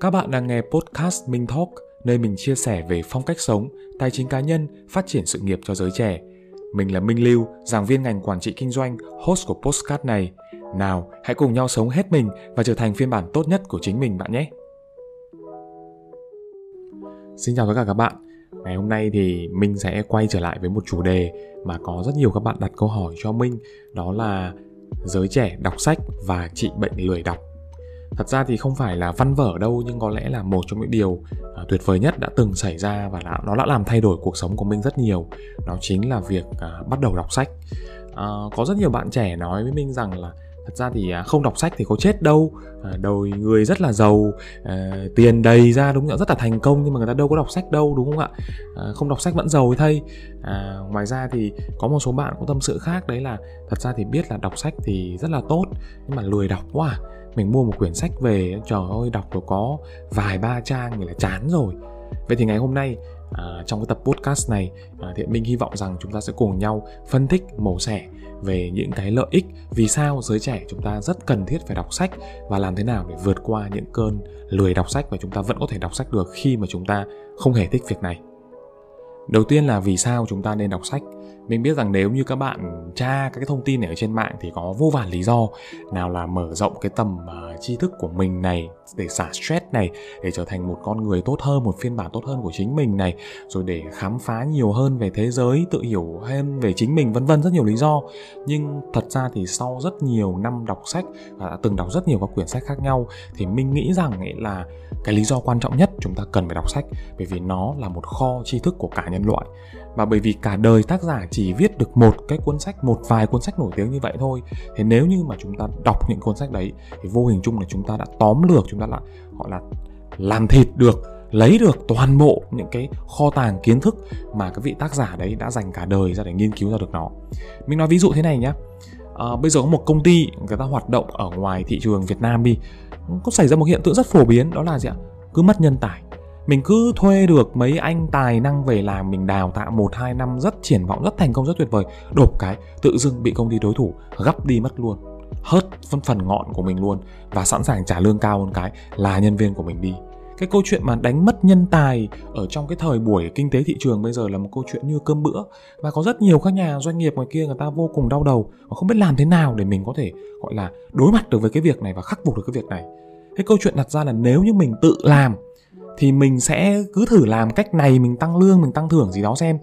Các bạn đang nghe podcast Minh Talk, nơi mình chia sẻ về phong cách sống, tài chính cá nhân, phát triển sự nghiệp cho giới trẻ. Mình là Minh Lưu, giảng viên ngành quản trị kinh doanh, host của podcast này. Nào, hãy cùng nhau sống hết mình và trở thành phiên bản tốt nhất của chính mình bạn nhé. Xin chào tất cả các bạn. Ngày hôm nay thì mình sẽ quay trở lại với một chủ đề mà có rất nhiều các bạn đặt câu hỏi cho mình, đó là giới trẻ đọc sách và trị bệnh lười đọc thật ra thì không phải là văn vở đâu nhưng có lẽ là một trong những điều uh, tuyệt vời nhất đã từng xảy ra và đã, nó đã làm thay đổi cuộc sống của mình rất nhiều. Đó chính là việc uh, bắt đầu đọc sách. Uh, có rất nhiều bạn trẻ nói với mình rằng là thật ra thì không đọc sách thì có chết đâu. À, đời người rất là giàu. À, tiền đầy ra đúng không rất là thành công nhưng mà người ta đâu có đọc sách đâu đúng không ạ? À, không đọc sách vẫn giàu thay. À, ngoài ra thì có một số bạn có tâm sự khác đấy là thật ra thì biết là đọc sách thì rất là tốt nhưng mà lười đọc quá à mình mua một quyển sách về trời ơi đọc được có vài ba trang thì là chán rồi. Vậy thì ngày hôm nay à, trong cái tập podcast này à, thì mình hy vọng rằng chúng ta sẽ cùng nhau phân tích mổ xẻ về những cái lợi ích vì sao giới trẻ chúng ta rất cần thiết phải đọc sách và làm thế nào để vượt qua những cơn lười đọc sách và chúng ta vẫn có thể đọc sách được khi mà chúng ta không hề thích việc này. Đầu tiên là vì sao chúng ta nên đọc sách? Mình biết rằng nếu như các bạn tra các cái thông tin này ở trên mạng thì có vô vàn lý do nào là mở rộng cái tầm uh, tri thức của mình này để xả stress này để trở thành một con người tốt hơn một phiên bản tốt hơn của chính mình này rồi để khám phá nhiều hơn về thế giới tự hiểu hơn về chính mình vân vân rất nhiều lý do. Nhưng thật ra thì sau rất nhiều năm đọc sách và đã từng đọc rất nhiều các quyển sách khác nhau thì mình nghĩ rằng ấy là cái lý do quan trọng nhất chúng ta cần phải đọc sách bởi vì nó là một kho tri thức của cả nhân loại và bởi vì cả đời tác giả chỉ viết được một cái cuốn sách một vài cuốn sách nổi tiếng như vậy thôi. Thế nếu như mà chúng ta đọc những cuốn sách đấy thì vô hình chung là chúng ta đã tóm lược chúng ta lại gọi là làm thịt được lấy được toàn bộ những cái kho tàng kiến thức mà cái vị tác giả đấy đã dành cả đời ra để nghiên cứu ra được nó. Mình nói ví dụ thế này nhé à, ờ, bây giờ có một công ty người ta hoạt động ở ngoài thị trường Việt Nam đi có xảy ra một hiện tượng rất phổ biến đó là gì ạ? Cứ mất nhân tài mình cứ thuê được mấy anh tài năng về làm, mình đào tạo một, hai năm rất triển vọng, rất thành công, rất tuyệt vời. Đột cái, tự dưng bị công ty đối thủ gấp đi mất luôn. Hớt phân, phần ngọn của mình luôn và sẵn sàng trả lương cao hơn cái là nhân viên của mình đi. Cái câu chuyện mà đánh mất nhân tài ở trong cái thời buổi kinh tế thị trường bây giờ là một câu chuyện như cơm bữa. Và có rất nhiều các nhà doanh nghiệp ngoài kia người ta vô cùng đau đầu và không biết làm thế nào để mình có thể, gọi là, đối mặt được với cái việc này và khắc phục được cái việc này. Cái câu chuyện đặt ra là nếu như mình tự làm thì mình sẽ cứ thử làm cách này mình tăng lương mình tăng thưởng gì đó xem.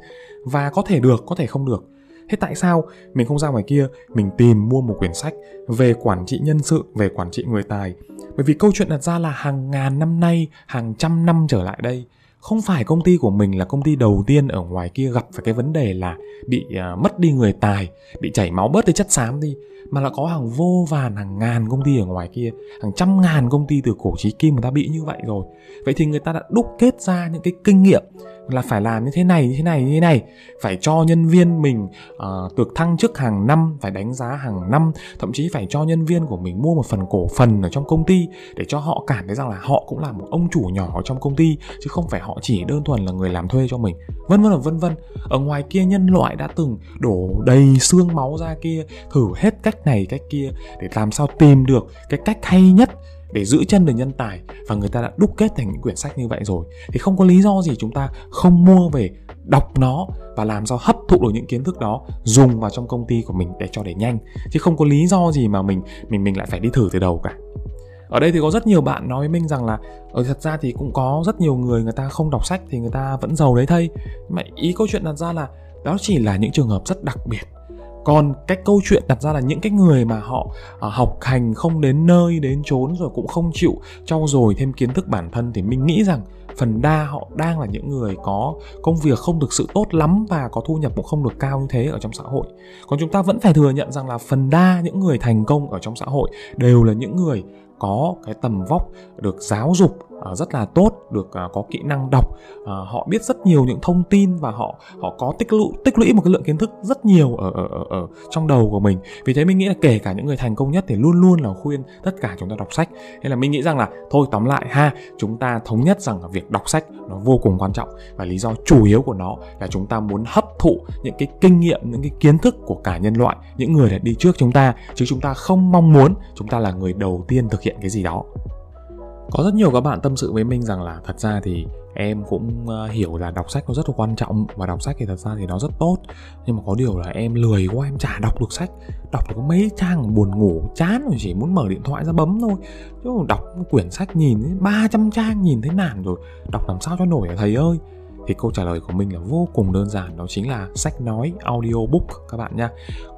Và có thể được có thể không được. Thế tại sao mình không ra ngoài kia mình tìm mua một quyển sách về quản trị nhân sự về quản trị người tài? Bởi vì câu chuyện đặt ra là hàng ngàn năm nay hàng trăm năm trở lại đây không phải công ty của mình là công ty đầu tiên ở ngoài kia gặp phải cái vấn đề là bị uh, mất đi người tài bị chảy máu bớt đi chất xám đi mà là có hàng vô vàn hàng ngàn công ty ở ngoài kia hàng trăm ngàn công ty từ cổ chí kim người ta bị như vậy rồi. Vậy thì người ta đã đúc kết ra những cái kinh nghiệm là phải làm như thế này như thế này như thế này. Phải cho nhân viên mình uh, được thăng chức hàng năm phải đánh giá hàng năm. Thậm chí phải cho nhân viên của mình mua một phần cổ phần ở trong công ty để cho họ cảm thấy rằng là họ cũng là một ông chủ nhỏ ở trong công ty chứ không phải họ chỉ đơn thuần là người làm thuê cho mình. Vân vân và vân vân. Ở ngoài kia nhân loại đã từng đổ đầy xương máu ra kia thử hết cách này, cách kia, để làm sao tìm được cái cách hay nhất để giữ chân được nhân tài. Và người ta đã đúc kết thành những quyển sách như vậy rồi. Thì không có lý do gì chúng ta không mua về, đọc nó và làm sao hấp thụ được những kiến thức đó, dùng vào trong công ty của mình để cho để nhanh. Chứ không có lý do gì mà mình mình mình lại phải đi thử từ đầu cả. Ở đây thì có rất nhiều bạn nói với mình rằng là ở thật ra thì cũng có rất nhiều người người ta không đọc sách thì người ta vẫn giàu đấy thây mà ý câu chuyện đặt ra là, đó chỉ là những trường hợp rất đặc biệt còn cái câu chuyện đặt ra là những cái người mà họ uh, học hành không đến nơi đến chốn rồi cũng không chịu trau dồi thêm kiến thức bản thân thì mình nghĩ rằng phần đa họ đang là những người có công việc không thực sự tốt lắm và có thu nhập cũng không được cao như thế ở trong xã hội. Còn chúng ta vẫn phải thừa nhận rằng là phần đa những người thành công ở trong xã hội đều là những người có cái tầm vóc được giáo dục à, rất là tốt được à, có kỹ năng đọc à, họ biết rất nhiều những thông tin và họ họ có tích lũy tích lũy một cái lượng kiến thức rất nhiều ở, ở ở ở trong đầu của mình. Vì thế mình nghĩ là kể cả những người thành công nhất thì luôn luôn là khuyên tất cả chúng ta đọc sách. Nên là mình nghĩ rằng là thôi tóm lại ha chúng ta thống nhất rằng là việc đọc sách nó vô cùng quan trọng và lý do chủ yếu của nó là chúng ta muốn hấp thụ những cái kinh nghiệm những cái kiến thức của cả nhân loại những người đã đi trước chúng ta. Chứ chúng ta không mong muốn chúng ta là người đầu tiên thực hiện cái gì đó. Có rất nhiều các bạn tâm sự với mình rằng là thật ra thì em cũng ờ, hiểu là đọc sách nó rất là quan trọng và đọc sách thì thật ra thì nó rất tốt. Nhưng mà có điều là em lười quá, em chả đọc được sách. Đọc được mấy trang buồn ngủ, chán rồi chỉ muốn mở điện thoại ra bấm thôi. Chứ đọc quyển sách nhìn 300 trang nhìn thấy nản rồi. Đọc làm sao cho nổi à thầy ơi? Thì câu trả lời của mình là vô cùng đơn giản, đó chính là sách nói, audiobook, các bạn nha.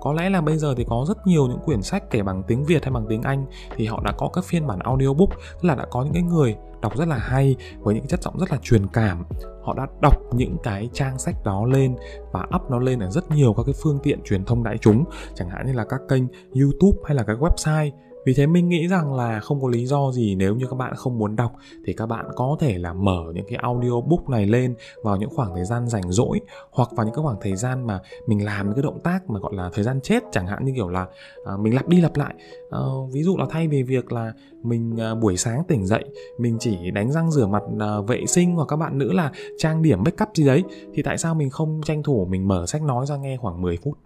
Có lẽ là bây giờ thì có rất nhiều những quyển sách kể bằng tiếng việt hay bằng tiếng anh thì họ đã có các phiên bản audiobook, tức là đã có những cái người đọc rất là hay với những chất giọng rất là truyền cảm. Họ đã đọc những cái trang sách đó lên và up nó lên ở rất nhiều các cái phương tiện truyền thông đại chúng, chẳng hạn như là các kênh youtube hay là các website vì thế mình nghĩ rằng là không có lý do gì nếu như các bạn không muốn đọc thì các bạn có thể là mở những cái audiobook này lên vào những khoảng thời gian rảnh rỗi hoặc vào những cái khoảng thời gian mà mình làm những cái động tác mà gọi là thời gian chết chẳng hạn như kiểu là à, mình lặp đi lặp lại. À, ví dụ là thay vì việc là mình à, buổi sáng tỉnh dậy mình chỉ đánh răng rửa mặt à, vệ sinh hoặc các bạn nữ là trang điểm make up gì đấy thì tại sao mình không tranh thủ mình mở sách nói ra nghe khoảng 10 phút?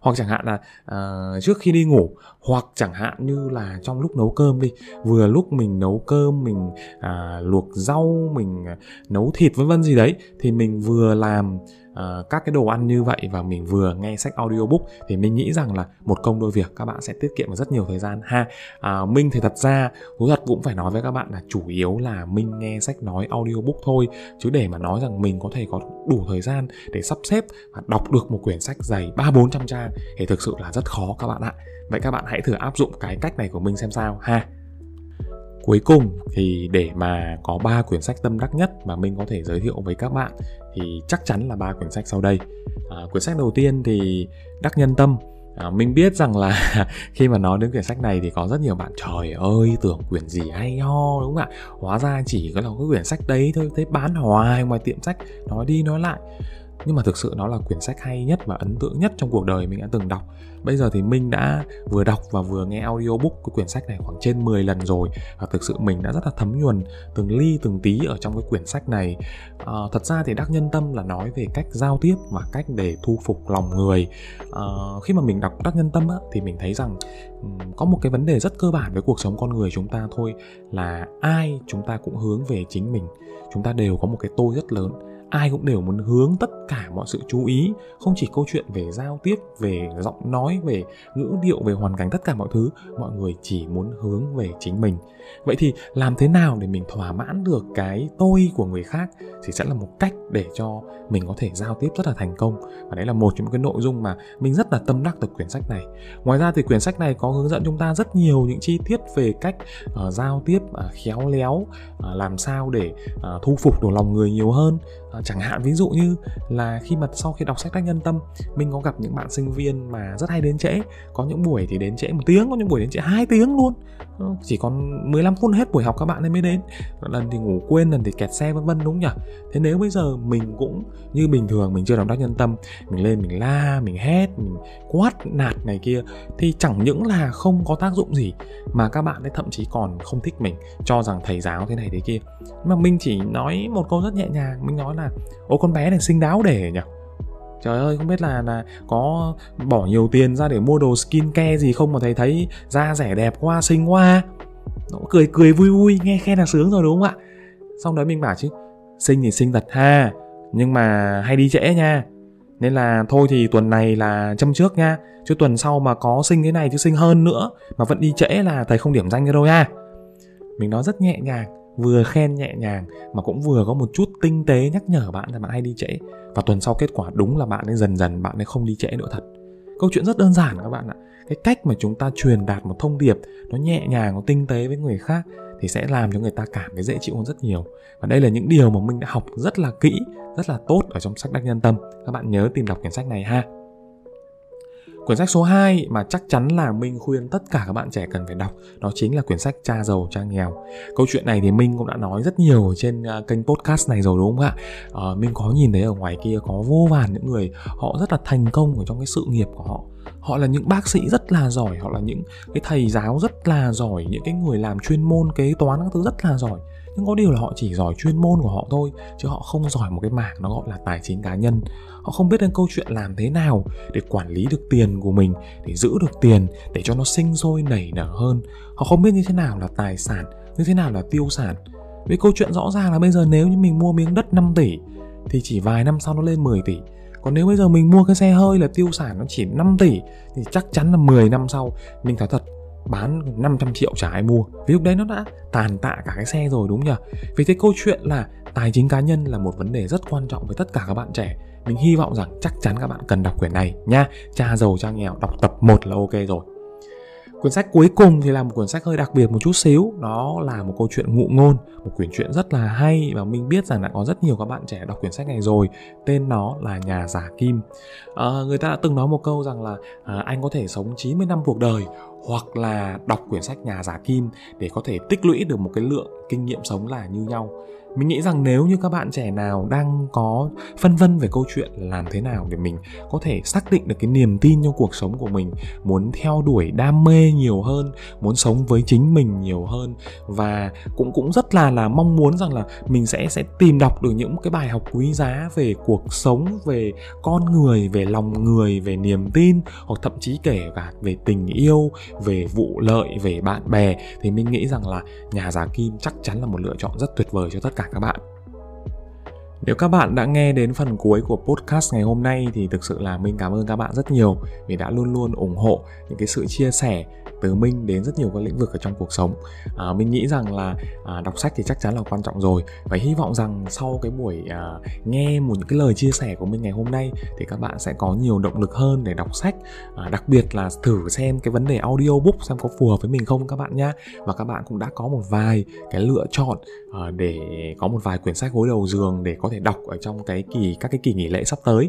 Hoặc chẳng hạn là uh, trước khi đi ngủ hoặc chẳng hạn như là trong lúc nấu cơm đi. Vừa lúc mình nấu cơm mình uh, luộc rau mình uh, nấu thịt vân vân gì đấy thì mình vừa làm uh, các cái đồ ăn như vậy và mình vừa nghe sách audiobook thì mình nghĩ rằng là một công đôi việc các bạn sẽ tiết kiệm được rất nhiều thời gian ha. Uh, minh thì thật ra thú thật cũng phải nói với các bạn là chủ yếu là minh nghe sách nói audiobook thôi. Chứ để mà nói rằng mình có thể có đủ thời gian để sắp xếp và đọc được một quyển sách dày ba bốn trăm trang thì thực sự là rất khó các bạn ạ. Vậy các bạn hãy thử áp dụng cái cách này của mình xem sao ha cuối cùng thì để mà có ba quyển sách tâm đắc nhất mà mình có thể giới thiệu với các bạn thì chắc chắn là ba quyển sách sau đây. À, quyển sách đầu tiên thì đắc nhân tâm. À, mình biết rằng là khi mà nói đến quyển sách này thì có rất nhiều bạn trời ơi tưởng quyển gì hay ho đúng không ạ? Hóa ra chỉ có là cái quyển sách đấy thôi thấy bán hoài ngoài tiệm sách nói đi nói lại nhưng mà thực sự nó là quyển sách hay nhất và ấn tượng nhất trong cuộc đời mình đã từng đọc. Bây giờ thì mình đã vừa đọc và vừa nghe audiobook của quyển sách này khoảng trên 10 lần rồi. Và thực sự mình đã rất là thấm nhuần từng ly từng tí ở trong cái quyển sách này. À, thật ra thì đắc nhân tâm là nói về cách giao tiếp và cách để thu phục lòng người. À, khi mà mình đọc đắc nhân tâm á, thì mình thấy rằng um, có một cái vấn đề rất cơ bản với cuộc sống con người chúng ta thôi là ai chúng ta cũng hướng về chính mình. Chúng ta đều có một cái tôi rất lớn ai cũng đều muốn hướng tất cả mọi sự chú ý không chỉ câu chuyện về giao tiếp về giọng nói về ngữ điệu về hoàn cảnh tất cả mọi thứ mọi người chỉ muốn hướng về chính mình. Vậy thì làm thế nào để mình thỏa mãn được cái tôi của người khác thì sẽ là một cách để cho mình có thể giao tiếp rất là thành công. Và đấy là một trong những cái nội dung mà mình rất là tâm đắc từ quyển sách này. Ngoài ra thì quyển sách này có hướng dẫn chúng ta rất nhiều những chi tiết về cách uh, giao tiếp uh, khéo léo uh, làm sao để uh, thu phục được lòng người nhiều hơn uh, chẳng hạn, ví dụ như là khi mà sau khi đọc sách đắc nhân tâm, mình có gặp những bạn sinh viên mà rất hay đến trễ. Có những buổi thì đến trễ một tiếng, có những buổi đến trễ hai tiếng luôn. Ờ, chỉ còn 15 phút hết buổi học các bạn ấy mới đến. Lần thì ngủ quên, lần thì kẹt xe, vân vân, đúng nhỉ? Thế nếu bây giờ mình cũng như bình thường, mình chưa đọc đắc nhân tâm, mình lên mình la, mình hét, mình quát nạt này kia, thì chẳng những là không có tác dụng gì, mà các bạn ấy thậm chí còn không thích mình, cho rằng thầy giáo thế này thế kia. Mà mình chỉ nói một câu rất nhẹ nhàng, mình nói là ô, con bé này xinh đáo để nhỉ? Trời ơi, không biết là là có bỏ nhiều tiền ra để mua đồ skin care gì không mà thầy thấy da rẻ đẹp quá, xinh quá. Nó cười cười vui vui, nghe khen là sướng rồi đúng không ạ? Xong đấy mình bảo chứ, xinh thì xinh thật ha, nhưng mà hay đi trễ nha. Nên là thôi thì tuần này là châm trước nha, chứ tuần sau mà có sinh cái này chứ sinh hơn nữa, mà vẫn đi trễ là thầy không điểm danh cho đâu nha. Mình nói rất nhẹ nhàng vừa khen nhẹ nhàng mà cũng vừa có một chút tinh tế nhắc nhở bạn là bạn hay đi trễ. Và tuần sau kết quả đúng là bạn ấy dần dần bạn ấy không đi trễ nữa thật. Câu chuyện rất đơn giản các bạn ạ. Cái cách mà chúng ta truyền đạt một thông điệp nó nhẹ nhàng, nó tinh tế với người khác thì sẽ làm cho người ta cảm thấy dễ chịu hơn rất nhiều. Và đây là những điều mà mình đã học rất là kỹ, rất là tốt ở trong sách đắc nhân tâm. Các bạn nhớ tìm đọc quyển sách này ha. Quyển sách số 2 mà chắc chắn là Minh khuyên tất cả các bạn trẻ cần phải đọc đó chính là quyển sách Cha giàu cha nghèo. Câu chuyện này thì Minh cũng đã nói rất nhiều trên à, kênh podcast này rồi đúng không ạ? À, Minh có nhìn thấy ở ngoài kia có vô vàn những người họ rất là thành công ở trong cái sự nghiệp của họ. Họ là những bác sĩ rất là giỏi, họ là những cái thầy giáo rất là giỏi, những cái người làm chuyên môn kế toán các thứ rất là giỏi nhưng có điều là họ chỉ giỏi chuyên môn của họ thôi, chứ họ không giỏi một cái mảng nó gọi là tài chính cá nhân. Họ không biết đến câu chuyện làm thế nào để quản lý được tiền của mình, để giữ được tiền, để cho nó sinh sôi, nảy nở hơn. Họ không biết như thế nào là tài sản, như thế nào là tiêu sản. Với câu chuyện rõ ràng là bây giờ nếu như mình mua miếng đất 5 tỷ, thì chỉ vài năm sau nó lên 10 tỷ. Còn nếu bây giờ mình mua cái xe hơi là tiêu sản nó chỉ 5 tỷ, thì chắc chắn là 10 năm sau mình nói thật bán 500 triệu chả ai mua. Vì lúc đấy nó đã tàn tạ cả cái xe rồi đúng nhỉ? Vì thế câu chuyện là tài chính cá nhân là một vấn đề rất quan trọng với tất cả các bạn trẻ. Mình hy vọng rằng chắc chắn các bạn cần đọc quyển này nha. Cha giàu cha nghèo đọc tập 1 là ok rồi. Quyển sách cuối cùng thì là một quyển sách hơi đặc biệt một chút xíu. Nó là một câu chuyện ngụ ngôn Một quyển chuyện rất là hay Và mình biết rằng đã có rất nhiều các bạn trẻ đọc quyển sách này rồi. Tên nó là Nhà giả kim. À, Người ta đã từng nói một câu rằng là à, Anh có thể sống 90 năm cuộc đời hoặc là đọc quyển sách Nhà giả kim Để có thể tích lũy được một cái lượng kinh nghiệm sống là như nhau. Mình nghĩ rằng nếu như các bạn trẻ nào đang có phân vân về câu chuyện làm thế nào để mình có thể xác định được cái niềm tin trong cuộc sống của mình, muốn theo đuổi đam mê nhiều hơn, muốn sống với chính mình nhiều hơn và cũng cũng rất là là mong muốn rằng là mình sẽ sẽ tìm đọc được những cái bài học quý giá về cuộc sống, về con người, về lòng người, về niềm tin hoặc thậm chí kể cả về tình yêu về vụ lợi, về bạn bè, thì mình nghĩ rằng là nhà giá kim chắc chắn là một lựa chọn rất tuyệt vời cho tất cả các bạn. Nếu các bạn đã nghe đến phần cuối của podcast ngày hôm nay thì thực sự là mình cảm ơn các bạn rất nhiều vì đã luôn luôn ủng hộ những cái sự chia sẻ từ minh đến rất nhiều các lĩnh vực ở trong cuộc sống. À, mình nghĩ rằng là à, đọc sách thì chắc chắn là quan trọng rồi. Và hy vọng rằng sau cái buổi à, nghe một những cái lời chia sẻ của mình ngày hôm nay thì các bạn sẽ có nhiều động lực hơn để đọc sách. À, đặc biệt là thử xem cái vấn đề audiobook xem có phù hợp với mình không các bạn nhé và các bạn cũng đã có một vài cái lựa chọn à, để có một vài quyển sách gối đầu giường để có thể đọc ở trong cái kỳ các cái kỳ nghỉ lễ sắp tới.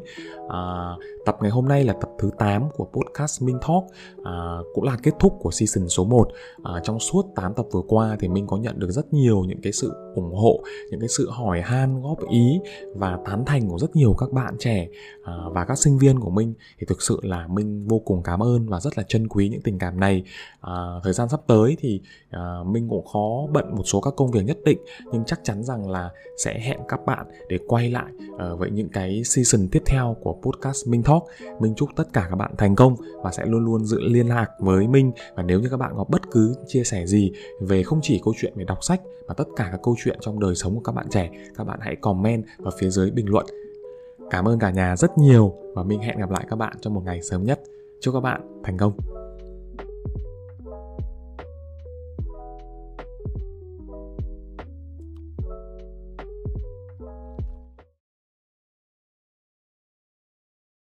À, tập ngày hôm nay là tập thứ 8 của podcast Minh Talk. À, cũng là kết thúc của season số 1 à, trong suốt 8 tập vừa qua thì mình có nhận được rất nhiều những cái sự ủng hộ những cái sự hỏi han góp ý và tán thành của rất nhiều các bạn trẻ à, và các sinh viên của mình thì thực sự là mình vô cùng cảm ơn và rất là trân quý những tình cảm này. À, thời gian sắp tới thì à, mình cũng khó bận một số các công việc nhất định nhưng chắc chắn rằng là sẽ hẹn các bạn để quay lại à, với những cái season tiếp theo của podcast Minh Talk. Mình chúc tất cả các bạn thành công và sẽ luôn luôn giữ liên lạc với mình và nếu như các bạn có bất cứ chia sẻ gì về không chỉ câu chuyện về đọc sách mà tất cả các câu chuyện trong đời sống của các bạn trẻ, các bạn hãy comment vào phía dưới bình luận. Cảm ơn cả nhà rất nhiều và mình hẹn gặp lại các bạn trong một ngày sớm nhất. Chúc các bạn thành công.